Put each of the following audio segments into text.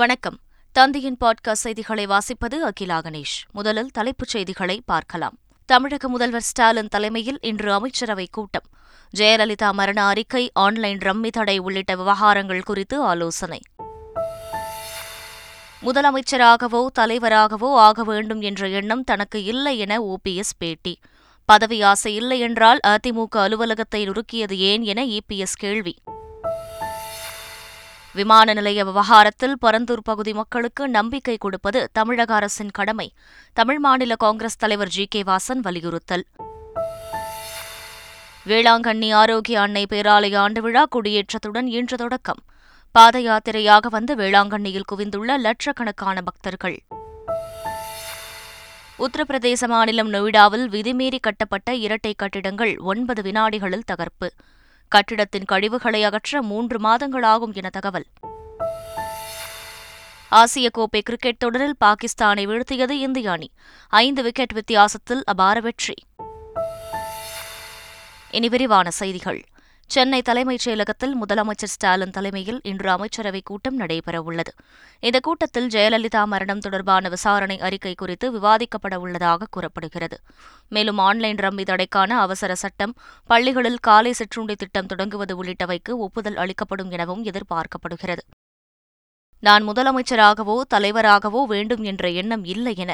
வணக்கம். தந்தையின் பாட்காஸ்ட் செய்திகளை வாசிப்பது அகிலா கணேஷ். முதலில் தலைப்புச் செய்திகளை பார்க்கலாம். தமிழக முதல்வர் ஸ்டாலின் தலைமையில் இன்று அமைச்சரவை கூட்டம். ஜெயலலிதா மரண அறிக்கை ஆன்லைன் ரம்மி தடை உள்ளிட்ட விவகாரங்கள் குறித்து ஆலோசனை. முதலமைச்சராகவோ தலைவராகவோ ஆக வேண்டும் என்ற எண்ணம் தனக்கு இல்லை என ஓபிஎஸ் பேட்டி. பதவி ஆசை இல்லை என்றால் அதிமுக அலுவலகத்தை நுறுக்கியது ஏன் என இபிஎஸ் கேள்வி. விமான நிலைய விவகாரத்தில் பரந்தூர் பகுதி மக்களுக்கு நம்பிக்கை கொடுப்பது தமிழக அரசின் கடமை. தமிழ் மாநில காங்கிரஸ் தலைவர் ஜி. கே. வாசன் வலியுறுத்தல். வேளாங்கண்ணி ஆரோக்கிய அன்னை பேராலய ஆண்டு விழா கொடியேற்றத்துடன் இன்று தொடக்கம். பாத யாத்திரையாக வந்து வேளாங்கண்ணியில் குவிந்துள்ள லட்சக்கணக்கான பக்தர்கள். உத்தரப்பிரதேச மாநிலம் நொய்டாவில் விதிமீறி கட்டப்பட்ட இரட்டை கட்டிடங்கள் ஒன்பது வினாடிகளில் தகர்ப்பு. கட்டிடத்தின் கழிவுகளை அகற்ற மூன்று மாதங்களாகும் என தகவல். ஆசிய கோப்பை கிரிக்கெட் தொடரில் பாகிஸ்தானை வீழ்த்தியது இந்திய அணி. ஐந்து விக்கெட் வித்தியாசத்தில் அபார வெற்றி. இனி விரிவான செய்திகள். சென்னை தலைமைச் செயலகத்தில் முதலமைச்சர் ஸ்டாலின் தலைமையில் இன்று அமைச்சரவைக் கூட்டம் நடைபெறவுள்ளது. இந்த கூட்டத்தில் ஜெயலலிதா மரணம் தொடர்பான விசாரணை அறிக்கை குறித்து விவாதிக்கப்பட உள்ளதாக கூறப்படுகிறது. மேலும் ஆன்லைன் ரம்மி தடைக்கான அவசர சட்டம் பள்ளிகளில் காலை சிற்றுண்டி திட்டம் தொடங்குவது உள்ளிட்டவைக்கு ஒப்புதல் அளிக்கப்படும் எனவும் எதிர்பார்க்கப்படுகிறது. நான் முதலமைச்சராகவோ தலைவராகவோ வேண்டும் என்ற எண்ணம் இல்லை என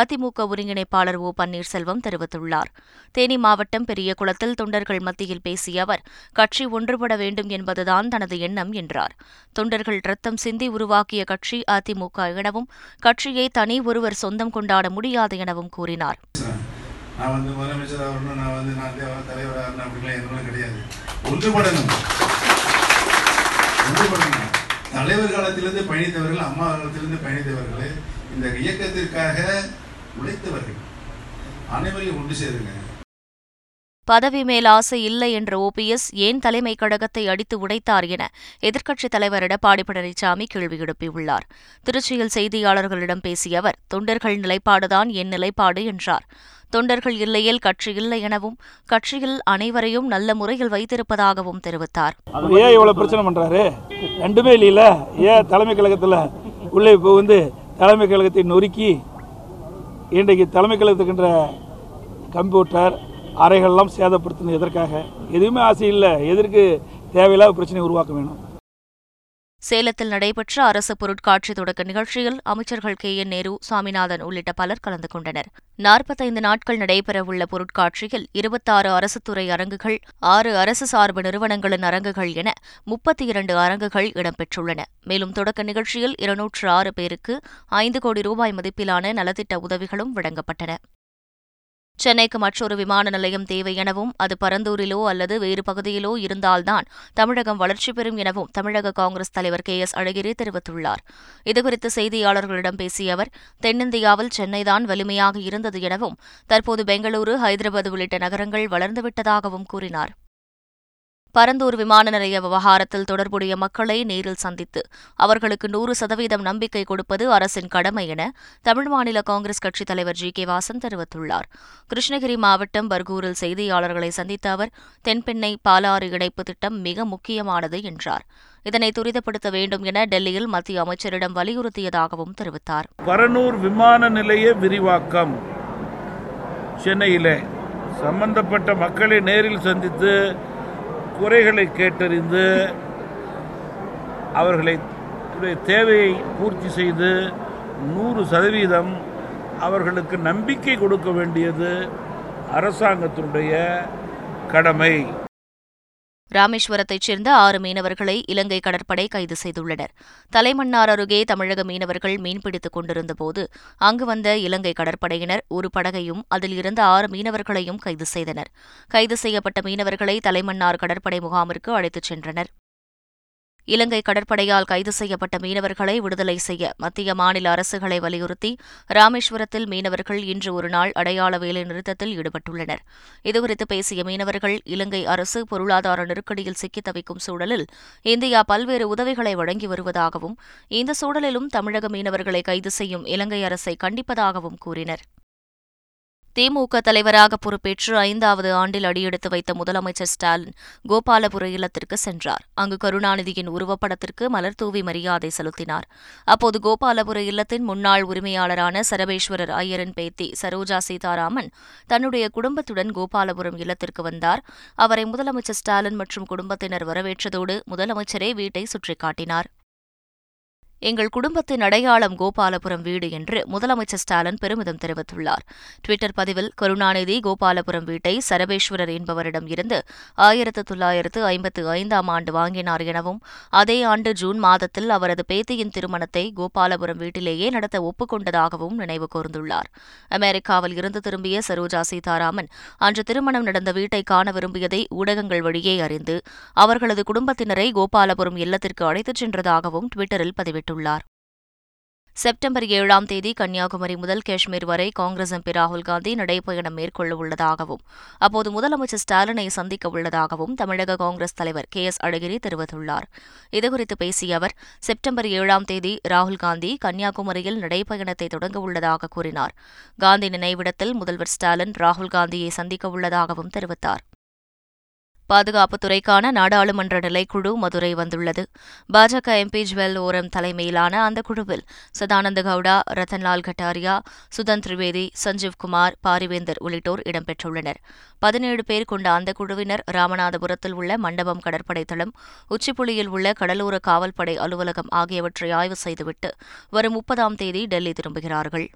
அதிமுக ஒருங்கிணைப்பாளர் ஓ பன்னீர்செல்வம் தெரிவித்துள்ளார். தேனி மாவட்டம் பெரியகுளத்தில் தொண்டர்கள் மத்தியில் பேசிய அவர் கட்சி ஒன்றுபட வேண்டும் என்பதுதான் தனது எண்ணம் என்றார். தொண்டர்கள் ரத்தம் சிந்தி உருவாக்கிய கட்சி அதிமுக எனவும் கட்சியை தனி ஒருவர் சொந்தம் கொண்டாட முடியாது எனவும் கூறினார். நான் வந்து நான் வந்து நான் அப்படின்லாம் எதுவும் கிடையாது. ஒன்றுபடணும். ஒன்றுபடணும். தலைவர் காலத்திலிருந்து பயணித்தவர்கள் அம்மா காலத்திலிருந்து பயணித்தவர்கள் இந்த இயக்கத்திற்காக உழைத்தவர்கள். அனைவரையும் ஒன்று சேருங்க. பதவி மேல் ஆசை இல்லை என்ற ஓபிஎஸ் ஏன் தலைமை கழகத்தை அடித்து உடைத்தார் என எதிர்க்கட்சித் தலைவர் எடப்பாடி பழனிசாமி கேள்வி எழுப்பியுள்ளார். திருச்சியில் செய்தியாளர்களிடம் பேசிய அவர் தொண்டர்கள் நிலைப்பாடுதான் என் நிலைப்பாடு என்றார். தொண்டர்கள் இல்லையில் கட்சி இல்லை எனவும் கட்சியில் அனைவரையும் நல்ல முறையில் வைத்திருப்பதாகவும் தெரிவித்தார். ஏன் இவ்வளவு பிரச்சனை பண்றாரு? ரெண்டுமே இல்லையில. ஏன் தலைமை கழகத்தில் உள்ளே இப்போ வந்து தலைமை கழகத்தை நொறுக்கி இன்றைக்கு தலைமை கழகத்துக்கின்ற கம்ப்யூட்டர் அறைகள்லாம் சேதப்படுத்தினது எதற்காக? எதுவுமே ஆசை இல்லை. எதற்கு தேவையில்லாத பிரச்சனை உருவாக்க வேணும். சேலத்தில் நடைபெற்ற அரசு பொருட்காட்சி தொடக்க நிகழ்ச்சியில் அமைச்சர்கள் கே. என். நேரு சுவாமிநாதன் உள்ளிட்ட பலர் கலந்து கொண்டனர். நாற்பத்தைந்து நாட்கள் நடைபெறவுள்ள பொருட்காட்சியில் இருபத்தாறு அரசுத்துறை அரங்குகள் ஆறு அரசு சார்பு நிறுவனங்களின் அரங்குகள் என முப்பத்தி இரண்டு அரங்குகள் இடம்பெற்றுள்ளன. மேலும் தொடக்க நிகழ்ச்சியில் இருநூற்று ஆறு பேருக்கு ஐந்து கோடி ரூபாய் மதிப்பிலான நலத்திட்ட உதவிகளும் வழங்கப்பட்டன. சென்னைக்கு மற்றொரு விமான நிலையம் தேவை எனவும் அது பரந்தூரிலோ அல்லது வேறு பகுதியிலோ இருந்தால்தான் தமிழகம் வளர்ச்சி பெறும் எனவும் தமிழக காங்கிரஸ் தலைவர் கே எஸ் அழகிரி தெரிவித்துள்ளார். இதுகுறித்து செய்தியாளர்களிடம் பேசிய அவர் தென்னிந்தியாவில் சென்னைதான் வலிமையாக இருந்தது எனவும் தற்போது பெங்களூரு ஹைதராபாத் உள்ளிட்ட நகரங்கள் வளர்ந்துவிட்டதாகவும் கூறினார். பரந்தூர் விமான நிலைய விவகாரத்தில் தொடர்புடைய மக்களை நேரில் சந்தித்து அவர்களுக்கு நூறு சதவீதம் நம்பிக்கை கொடுப்பது அரசின் கடமை என தமிழ் மாநில காங்கிரஸ் கட்சித் தலைவர் ஜி கே வாசன் தெரிவித்துள்ளார். கிருஷ்ணகிரி மாவட்டம் பர்கூரில் செய்தியாளர்களை சந்தித்த அவர் தென்பெண்ணை பாலாறு இணைப்பு திட்டம் மிக முக்கியமானது என்றார். இதனை துரிதப்படுத்த வேண்டும் என டெல்லியில் மத்திய அமைச்சரிடம் வலியுறுத்தியதாகவும் தெரிவித்தார். பரனூர் விமான நிலைய விரிவாக்கம். சென்னையிலே சம்பந்தப்பட்ட மக்களை நேரில் சந்தித்து குறைகளை கேட்டறிந்து அவர்களை தேவையை பூர்த்தி செய்து நூறு சதவீதம் அவர்களுக்கு நம்பிக்கை கொடுக்க வேண்டியது அரசாங்கத்தினுடைய கடமை. ராமேஸ்வரத்தைச் சேர்ந்த ஆறு மீனவர்களை இலங்கை கடற்படை கைது செய்துள்ளனர். தலைமன்னார் அருகே தமிழக மீனவர்கள் மீன்பிடித்துக் கொண்டிருந்தபோது அங்கு வந்த இலங்கை கடற்படையினர் ஒரு படகையும் அதில் இருந்த ஆறு மீனவர்களையும் கைது செய்தனர். கைது செய்யப்பட்ட மீனவர்களை தலைமன்னார் கடற்படை முகாமிற்கு அழைத்துச் சென்றனர். இலங்கை கடற்படையால் கைது செய்யப்பட்ட மீனவர்களை விடுதலை செய்ய மத்திய மாநில அரசுகளை வலியுறுத்தி ராமேஸ்வரத்தில் மீனவர்கள் இன்று ஒருநாள் அடையாள வேலை நிறுத்தத்தில் ஈடுபட்டுள்ளனர். இதுகுறித்து பேசிய மீனவர்கள் இலங்கை அரசு பொருளாதார நெருக்கடியில் சிக்கி தவிக்கும் சூழலில் இந்தியா பல்வேறு உதவிகளை வழங்கி வருவதாகவும் இந்த சூழலிலும் தமிழக மீனவர்களை கைது செய்யும் இலங்கை அரசை கண்டிப்பதாகவும் கூறினர். திமுக தலைவராக பொறுப்பேற்று ஐந்தாவது ஆண்டில் அடியெடுத்து வைத்த முதலமைச்சர் ஸ்டாலின் கோபாலபுர இல்லத்திற்கு சென்றார். அங்கு கருணாநிதியின் உருவப்படத்திற்கு மலர்தூவி மரியாதை செலுத்தினார். அப்போது கோபாலபுர இல்லத்தின் முன்னாள் உரிமையாளரான சரபேஸ்வரர் ஐயரின் பேத்தி சரோஜா சீதாராமன் தன்னுடைய குடும்பத்துடன் கோபாலபுரம் இல்லத்திற்கு வந்தார். அவரை முதலமைச்சர் ஸ்டாலின் மற்றும் குடும்பத்தினர் வரவேற்றதோடு முதலமைச்சரே வீட்டை சுற்றிக்காட்டினார். எங்கள் குடும்பத்தின் அடையாளம் கோபாலபுரம் வீடு என்று முதலமைச்சர் ஸ்டாலின் பெருமிதம் தெரிவித்துள்ளார். டுவிட்டர் பதிவில் கருணாநிதி கோபாலபுரம் வீட்டை சரபேஸ்வரர் என்பவரிடம் இருந்து ஆயிரத்து தொள்ளாயிரத்து ஐம்பத்து ஐந்தாம் ஆண்டு வாங்கினார் எனவும் அதே ஆண்டு ஜூன் மாதத்தில் அவரது பேத்தியின் திருமணத்தை கோபாலபுரம் வீட்டிலேயே நடத்த ஒப்புக்கொண்டதாகவும் நினைவு கூர்ந்துள்ளார். அமெரிக்காவில் இருந்து திரும்பிய சரோஜா சீதாராமன் அன்று திருமணம் நடந்த வீட்டை காண விரும்பியதை ஊடகங்கள் வழியே அறிந்து அவர்களது குடும்பத்தினரை கோபாலபுரம் இல்லத்திற்கு அழைத்துச் சென்றதாகவும் டுவிட்டரில் பதிவிட்டார் வெளியிட்டுள்ளார். செப்டம்பர் ஏழாம் தேதி கன்னியாகுமரி முதல் காஷ்மீர் வரை காங்கிரஸ் எம்பி ராகுல் காந்தி நடைபயணம் மேற்கொள்ள உள்ளதாகவும் அப்போது முதலமைச்சர் ஸ்டாலினை சந்திக்க உள்ளதாகவும் தமிழக காங்கிரஸ் தலைவர் கே எஸ் அழகிரி தெரிவித்துள்ளார். இதுகுறித்து பேசிய அவர் செப்டம்பர் ஏழாம் தேதி ராகுல் காந்தி கன்னியாகுமரியில் நடைபயணத்தை தொடங்க உள்ளதாக கூறினார். காந்தி நினைவிடத்தில் முதல்வர் ஸ்டாலின் ராகுல் காந்தியை சந்திக்க உள்ளதாகவும் தெரிவித்தார். பாதுகாப்புத்துறைக்கான நாடாளுமன்ற நிலைக்குழு மதுரை வந்துள்ளது. பாஜக எம்பி ஜுவல் ஓரம் தலைமையிலான அந்த குழுவில் சதானந்த கவுடா ரத்தன்லால் கட்டாரியா சுதன் திரிவேதி சஞ்சீவ் குமார் பாரிவேந்தர் உள்ளிட்டோர் இடம்பெற்றுள்ளனர். பதினேழு பேர் கொண்ட அந்த குழுவினர் ராமநாதபுரத்தில் உள்ள மண்டபம் கடற்படை தளம் உச்சிப்புலியில் உள்ள கடலோர காவல்படை அலுவலகம் ஆகியவற்றை ஆய்வு செய்துவிட்டு வரும் முப்பதாம் தேதி டெல்லி திரும்புகிறார்கள்.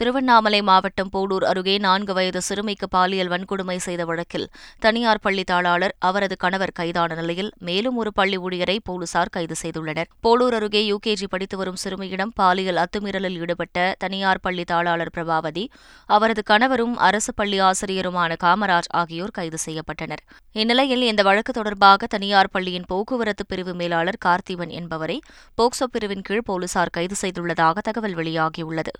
திருவண்ணாமலை மாவட்டம் போடூர் அருகே நான்கு வயது சிறுமிக்கு பாலியல் வன்கொடுமை செய்த வழக்கில் தனியார் பள்ளி தாளாளர் அவரது கணவர் கைதான நிலையில் மேலும் ஒரு பள்ளி ஊழியரை போலீசார் கைது செய்துள்ளனர். போலூர் அருகே யுகேஜி படித்து வரும் சிறுமியிடம் பாலியல் அத்துமீறலில் ஈடுபட்ட தனியார் பள்ளி தாளாளர் பிரபாவதி அவரது கணவரும் அரசு பள்ளி ஆசிரியருமான காமராஜ் ஆகியோர் கைது செய்யப்பட்டனர். இந்நிலையில் இந்த வழக்கு தொடர்பாக தனியார் பள்ளியின் போக்குவரத்து பிரிவு மேலாளர் கார்த்திவன் என்பவரை போக்சோ பிரிவின் கீழ் போலீசார் கைது செய்துள்ளதாக தகவல் வெளியாகியுள்ளது.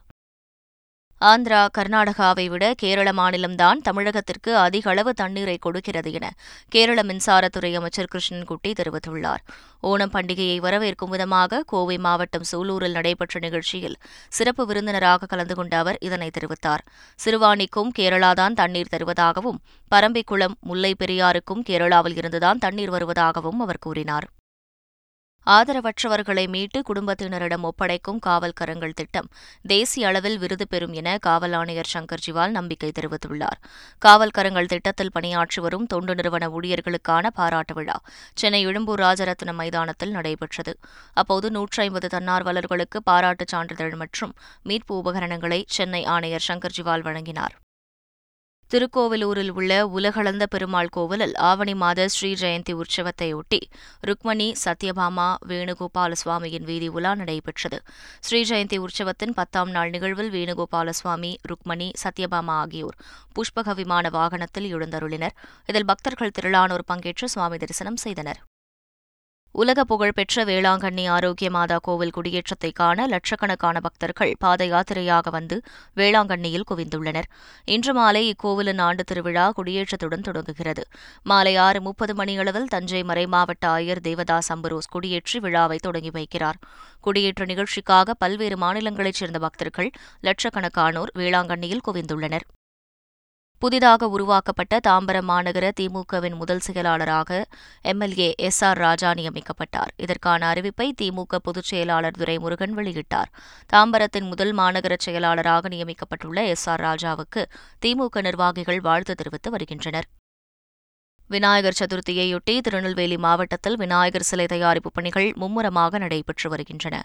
ஆந்திரா கர்நாடகாவை விட கேரள மாநிலம்தான் தமிழகத்திற்கு அதிக அளவு தண்ணீரை கொடுக்கிறது என கேரள மின்சாரத்துறை அமைச்சர் கிருஷ்ணன்குட்டி தெரிவித்துள்ளார். ஓணம் பண்டிகையை வரவேற்கும் விதமாக கோவை மாவட்டம் சூலூரில் நடைபெற்ற நிகழ்ச்சியில் சிறப்பு விருந்தினராக கலந்து கொண்ட அவர் இதனை தெரிவித்தார். சிறுவாணிக்கும் கேரளாதான் தண்ணீர் தருவதாகவும் பரம்பிக்குளம் முல்லை பெரியாருக்கும் கேரளாவில் இருந்துதான் தண்ணீர் வருவதாகவும் அவர் கூறினார். ஆதரவற்றவர்களை மீட்டு குடும்பத்தினரிடம் ஒப்படைக்கும் காவல் கரங்கள் திட்டம். தேசிய அளவில் விருது பெறும் என காவல் ஆணையர் சங்கர் ஜிவால் நம்பிக்கை தெரிவித்துள்ளார். காவல் கரங்கள் திட்டத்தில் பணியாற்றி வரும் தொண்டு நிறுவன ஊழியர்களுக்கான பாராட்டு விழா சென்னை எழும்பூர் ராஜரத்னம் மைதானத்தில் நடைபெற்றது. அப்போது நூற்றி ஐம்பது தன்னார்வலர்களுக்கு பாராட்டுச் சான்றிதழ் மற்றும் மீட்பு உபகரணங்களை சென்னை ஆணையர் சங்கர் ஜிவால் வழங்கினார். திருக்கோவிலூரில் உள்ள உலகளந்த பெருமாள் கோவிலில் ஆவணி மாத ஸ்ரீ ஜெயந்தி உற்சவத்தையொட்டி ருக்மணி சத்யபாமா வேணுகோபால சுவாமியின் வீதி உலா நடைபெற்றது. ஸ்ரீ ஜெயந்தி உற்சவத்தின் பத்தாம் நாள் நிகழ்வில் வேணுகோபால சுவாமி ருக்மணி சத்யபாமா ஆகியோர் புஷ்பக விமான வாகனத்தில் எழுந்தருளினர். இதில் பக்தர்கள் திரளானோர் பங்கேற்று சுவாமி தரிசனம் செய்தனர். உலக புகழ்பெற்ற வேளாங்கண்ணி ஆரோக்கிய மாதா கோவில் குடியேற்றத்தை காண லட்சக்கணக்கான பக்தர்கள் பாத யாத்திரையாக வந்து வேளாங்கண்ணியில் குவிந்துள்ளனர். இன்று மாலை இக்கோவிலின் ஆண்டு திருவிழா குடியேற்றத்துடன் தொடங்குகிறது. மாலை ஆறு முப்பது மணியளவில் தஞ்சை மறைமாவட்ட ஆயர் தேவதாஸ் அம்பரோஸ் குடியேற்றி விழாவை தொடங்கி வைக்கிறார். குடியேற்ற நிகழ்ச்சிக்காக பல்வேறு மாநிலங்களைச் சேர்ந்த பக்தர்கள் லட்சக்கணக்கானோர் வேளாங்கண்ணியில் குவிந்துள்ளனர். புதிதாக உருவாக்கப்பட்ட தாம்பரம் மாநகர திமுகவின் முதல் செயலாளராக எம்எல்ஏ எஸ் ஆர் ராஜா நியமிக்கப்பட்டார். இதற்கான அறிவிப்பை திமுக பொதுச் செயலாளர் துரைமுருகன் வெளியிட்டார். தாம்பரத்தின் முதல் மாநகர செயலாளராக நியமிக்கப்பட்டுள்ள எஸ் ஆர் ராஜாவுக்கு திமுக நிர்வாகிகள் வாழ்த்து தெரிவித்து வருகின்றனர். விநாயகர் சதுர்த்தியையொட்டி திருநெல்வேலி மாவட்டத்தில் விநாயகர் சிலை தயாரிப்பு பணிகள் மும்முரமாக நடைபெற்று வருகின்றன.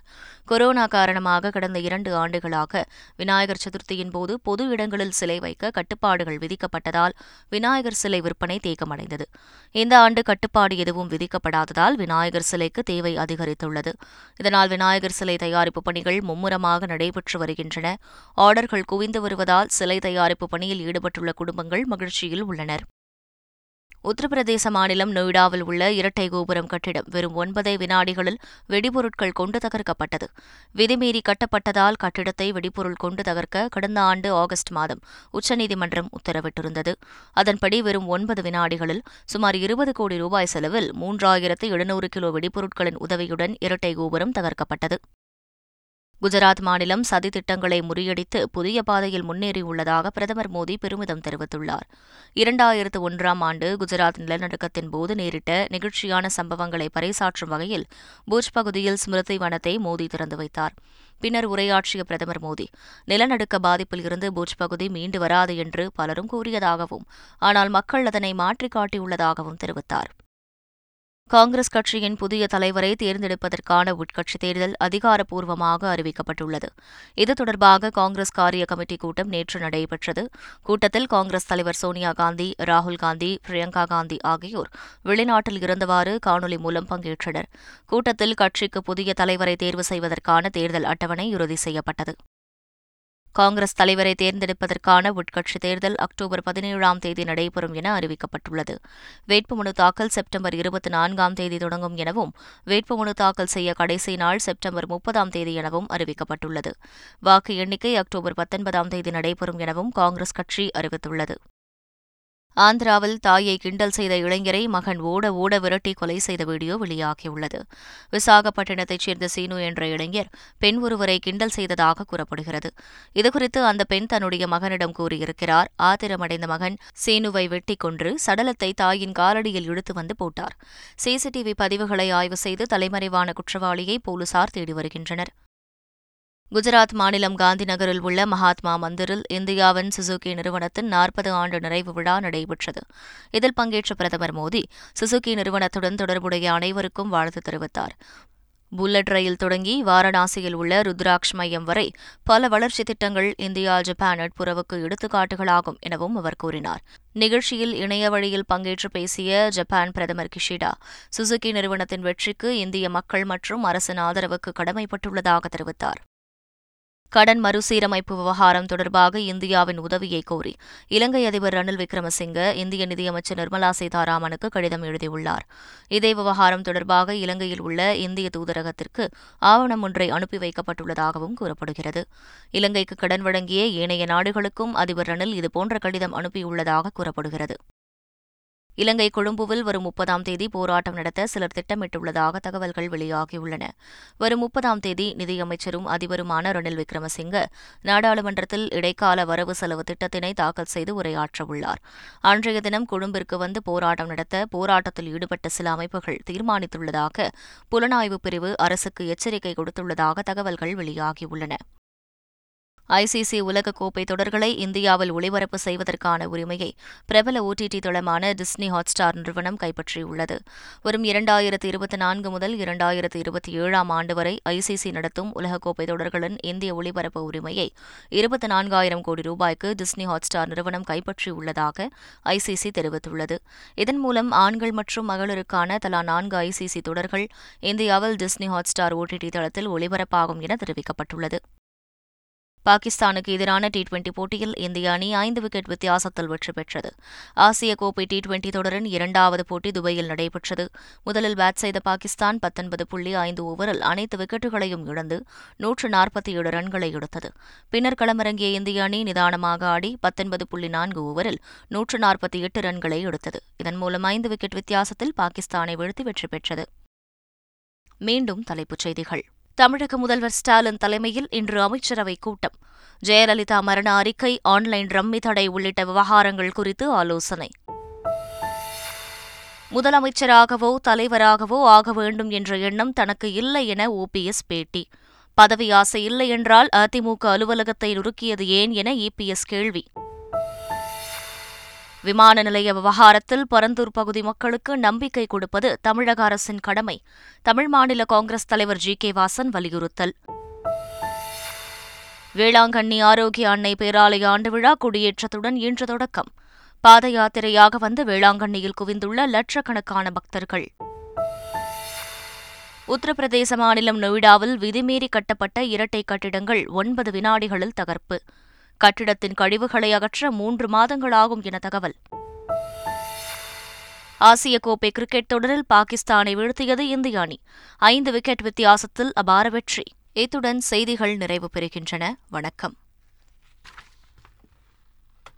கொரோனா காரணமாக கடந்த இரண்டு ஆண்டுகளாக விநாயகர் சதுர்த்தியின் போது பொது இடங்களில் சிலை வைக்க கட்டுப்பாடுகள் விதிக்கப்பட்டதால் விநாயகர் சிலை விற்பனை தேக்கமடைந்தது. இந்த ஆண்டு கட்டுப்பாடு எதுவும் விதிக்கப்படாததால் விநாயகர் சிலைக்கு தேவை அதிகரித்துள்ளது. இதனால் விநாயகர் சிலை தயாரிப்பு பணிகள் மும்முரமாக நடைபெற்று வருகின்றன. ஆர்டர்கள் குவிந்து வருவதால் சிலை தயாரிப்பு பணியில் ஈடுபட்டுள்ள குடும்பங்கள் மகிழ்ச்சியில் உள்ளனர். உத்தரப்பிரதேச மாநிலம் நொய்டாவில் உள்ள இரட்டை கோபுரம் கட்டிடம் வெறும் ஒன்பதே வினாடிகளில் வெடிபொருட்கள் கொண்டு தகர்க்கப்பட்டது. விதிமீறி கட்டப்பட்டதால் கட்டிடத்தை வெடிபொருள் கொண்டு தகர்க்க கடந்த ஆண்டு ஆகஸ்ட் மாதம் உச்சநீதிமன்றம் உத்தரவிட்டிருந்தது. அதன்படி வெறும் ஒன்பது வினாடிகளில் சுமார் இருபது கோடி ரூபாய் செலவில் மூன்றாயிரத்து எழுநூறு கிலோ வெடிபொருட்களின் உதவியுடன் இரட்டை கோபுரம் தகர்க்கப்பட்டது. குஜராத் மாநிலம் சதி திட்டங்களை முறியடித்து புதிய பாதையில் முன்னேறியுள்ளதாக பிரதமர் மோடி பெருமிதம் தெரிவித்துள்ளார். இரண்டாயிரத்து ஒன்றாம் ஆண்டு குஜராத் நிலநடுக்கத்தின் போது நேரிட்ட நெகிழ்ச்சியான சம்பவங்களை பறைசாற்றும் வகையில் பூஜ் பகுதியில் ஸ்மிருதி வனத்தை மோடி திறந்து வைத்தார். பின்னர் உரையாற்றிய பிரதமர் மோடி நிலநடுக்க பாதிப்பில் இருந்து பூஜ் பகுதி மீண்டு வராது என்று பலரும் கூறியதாகவும் ஆனால் மக்கள் அதனை மாற்றிக் காட்டியுள்ளதாகவும் தெரிவித்தார். காங்கிரஸ் கட்சியின் புதிய தலைவரை தேர்ந்தெடுப்பதற்கான உட்கட்சி தேர்தல் அதிகாரப்பூர்வமாக அறிவிக்கப்பட்டுள்ளது. இது தொடர்பாக காங்கிரஸ் காரிய கமிட்டி கூட்டம் நேற்று நடைபெற்றது. கூட்டத்தில் காங்கிரஸ் தலைவர் சோனியா காந்தி ராகுல் காந்தி பிரியங்கா காந்தி ஆகியோர் வெளிநாட்டில் இருந்தவாறு காணொலி மூலம் பங்கேற்றனர். கூட்டத்தில் கட்சிக்கு புதிய தலைவரை தேர்வு செய்வதற்கான தேர்தல் அட்டவணை இறுதி செய்யப்பட்டது. காங்கிரஸ் தலைவரை தேர்ந்தெடுப்பதற்கான உட்கட்சி தேர்தல் அக்டோபர் பதினேழாம் தேதி நடைபெறும் என அறிவிக்கப்பட்டுள்ளது. வேட்புமனு தாக்கல் செப்டம்பர் இருபத்தி நான்காம் தேதி தொடங்கும் எனவும் வேட்புமனு தாக்கல் செய்ய கடைசி நாள் செப்டம்பர் முப்பதாம் தேதி எனவும் அறிவிக்கப்பட்டுள்ளது. வாக்கு எண்ணிக்கை அக்டோபர் பத்தொன்பதாம் தேதி நடைபெறும் எனவும் காங்கிரஸ் கட்சி அறிவித்துள்ளது. ஆந்திராவில் தாயை கிண்டல் செய்த இளைஞரை மகன் ஓட ஓட விரட்டி கொலை செய்த வீடியோ வெளியாகியுள்ளது. விசாகப்பட்டினத்தைச் சேர்ந்த சீனு என்ற இளைஞர் பெண் ஒருவரை கிண்டல் செய்ததாக கூறப்படுகிறது. இதுகுறித்து அந்த பெண் தன்னுடைய மகனிடம் கூறியிருக்கிறார். ஆத்திரமடைந்த மகன் சீனுவை வெட்டி கொன்று சடலத்தை தாயின் காலடியில் இழுத்து வந்து போட்டார். சிசிடிவி பதிவுகளை ஆய்வு செய்து தலைமறைவான குற்றவாளியை போலீசார் தேடி வருகின்றனர். குஜராத் மாநிலம் காந்தி நகரில் உள்ள மகாத்மா மந்திரில் இந்தியாவின் சுசுகி நிறுவனத்தின் நாற்பது ஆண்டு நிறைவு விழா நடைபெற்றது. இதில் பங்கேற்ற பிரதமர் மோடி சுசுகி நிறுவனத்துடன் தொடர்புடைய அனைவருக்கும் வாழ்த்து தெரிவித்தார். புல்லட் ரயில் தொடங்கி வாரணாசியில் உள்ள ருத்ராக்ஷ் மையம் வரை பல வளர்ச்சி திட்டங்கள் இந்தியா ஜப்பான் நட்புறவுக்கு எடுத்துக்காட்டுகளாகும் எனவும் அவர் கூறினார். நிகழ்ச்சியில் இணைய வழியில் பங்கேற்று பேசிய ஜப்பான் பிரதமர் கிஷிடா சுசுகி நிறுவனத்தின் வெற்றிக்கு இந்திய மக்கள் மற்றும் அரசின் ஆதரவுக்கு கடமைப்பட்டுள்ளதாக தெரிவித்தார். கடன் மறுசீரமைப்பு விவகாரம் தொடர்பாக இந்தியாவின் உதவியை கோரி இலங்கை அதிபர் ரணில் விக்ரமசிங்க இந்திய நிதியமைச்சர் நிர்மலா சீதாராமனுக்கு கடிதம் எழுதியுள்ளார். இதே விவகாரம் தொடர்பாக இலங்கையில் உள்ள இந்திய தூதரகத்திற்கு ஆவணம் ஒன்றை அனுப்பி வைக்கப்பட்டுள்ளதாகவும் கூறப்படுகிறது. இலங்கைக்கு கடன் வழங்கிய ஏனைய நாடுகளுக்கும் அதிபர் ரணில் இதுபோன்ற கடிதம் அனுப்பியுள்ளதாக கூறப்படுகிறது. இலங்கை கொழும்புவில் வரும் முப்பதாம் தேதி போராட்டம் நடத்த சிலர் திட்டமிட்டுள்ளதாக தகவல்கள் வெளியாகியுள்ளன. வரும் முப்பதாம் தேதி நிதியமைச்சரும் அதிபருமான ரணில் விக்ரமசிங்க நாடாளுமன்றத்தில் இடைக்கால வரவு செலவு திட்டத்தினை தாக்கல் செய்து உரையாற்றவுள்ளார். அன்றைய தினம் கொழும்பிற்கு வந்து போராட்டம் நடத்த போராட்டத்தில் ஈடுபட்ட சில அமைப்புகள் தீர்மானித்துள்ளதாக புலனாய்வு பிரிவு அரசுக்கு எச்சரிக்கை கொடுத்துள்ளதாக தகவல்கள் வெளியாகியுள்ளன. ஐசிசி உலகக்கோப்பை தொடர்களை இந்தியாவில் ஒளிபரப்பு செய்வதற்கான உரிமையை பிரபல ஓடிடி தளமான டிஸ்னி ஹாட்ஸ்டார் நிறுவனம் கைப்பற்றியுள்ளது. வரும் இரண்டாயிரத்து இருபத்தி நான்கு முதல் இரண்டாயிரத்து இருபத்தி ஏழாம் ஆண்டு வரை ஐசிசி நடத்தும் உலகக்கோப்பை தொடர்களின் இந்திய ஒளிபரப்பு உரிமையை இருபத்தி நான்காயிரம் கோடி ரூபாய்க்கு டிஸ்னி ஹாட்ஸ்டார் நிறுவனம் கைப்பற்றியுள்ளதாக ஐசிசி தெரிவித்துள்ளது. இதன் மூலம் ஆண்கள் மற்றும் மகளிருக்கான தலா நான்கு ஐசிசி தொடர்கள் இந்தியாவில் டிஸ்னி ஹாட்ஸ்டார் ஓடிடி தளத்தில் ஒளிபரப்பாகும் என தெரிவிக்கப்பட்டுள்ளது. பாகிஸ்தானுக்கு எதிரான டி டுவெண்டி போட்டியில் இந்திய அணி ஐந்து விக்கெட் வித்தியாசத்தில் வெற்றி பெற்றது. ஆசிய கோப்பை டி டுவெண்டி தொடரின் இரண்டாவது போட்டி துபாயில் நடைபெற்றது. முதலில் பேட் செய்த பாகிஸ்தான் பத்தொன்பது புள்ளி ஐந்து ஓவரில் அனைத்து விக்கெட்டுகளையும் இழந்து நூற்று நாற்பத்தி ஏழு ரன்களை எடுத்தது. பின்னர் களமிறங்கிய இந்திய அணி நிதானமாக ஆடி பத்தொன்பது புள்ளி நான்கு ஓவரில் நூற்று நாற்பத்தி எட்டு ரன்களை எடுத்தது. இதன் மூலம் ஐந்து விக்கெட் வித்தியாசத்தில் பாகிஸ்தானை வீழ்த்தி வெற்றி பெற்றது. மீண்டும் தலைப்புச் செய்திகள். தமிழக முதல்வர் ஸ்டாலின் தலைமையில் இன்று அமைச்சரவைக் கூட்டம். ஜெயலலிதா மரண அறிக்கை ஆன்லைன் ரம்மி தடை உள்ளிட்ட விவகாரங்கள் குறித்து ஆலோசனை. முதலமைச்சராகவோ தலைவராகவோ ஆக வேண்டும் என்ற எண்ணம் தனக்கு இல்லை என ஓபிஎஸ் பேட்டி. பதவி ஆசை இல்லை என்றால் அதிமுக அலுவலகத்தை நுறுக்கியது ஏன் என இபிஎஸ் கேள்வி. விமான நிலைய விவகாரத்தில் பரந்தூர் பகுதி மக்களுக்கு நம்பிக்கை கொடுப்பது தமிழக அரசின் கடமை. தமிழ் மாநில காங்கிரஸ் தலைவர் ஜி. கே. வாசன் வலியுறுத்தல். வேளாங்கண்ணி ஆரோக்கிய அன்னை பேராலய ஆண்டு விழா கொடியேற்றத்துடன் இன்று தொடக்கம். பாத யாத்திரையாக வந்து வேளாங்கண்ணியில் குவிந்துள்ள லட்சக்கணக்கான பக்தர்கள். உத்தரப்பிரதேச மாநிலம் நொய்டாவில் விதிமீறி கட்டப்பட்ட இரட்டை கட்டிடங்கள் ஒன்பது வினாடிகளில் தகர்ப்பு. கட்டிடத்தின் கழிவுகளை அகற்ற மூன்று மாதங்களாகும் என தகவல். ஆசிய கோப்பை கிரிக்கெட் தொடரில் பாகிஸ்தானை வீழ்த்தியது இந்திய அணி. ஐந்து விக்கெட் வித்தியாசத்தில் அபார வெற்றி. இத்துடன் செய்திகள் நிறைவு பெறுகின்றன. வணக்கம்.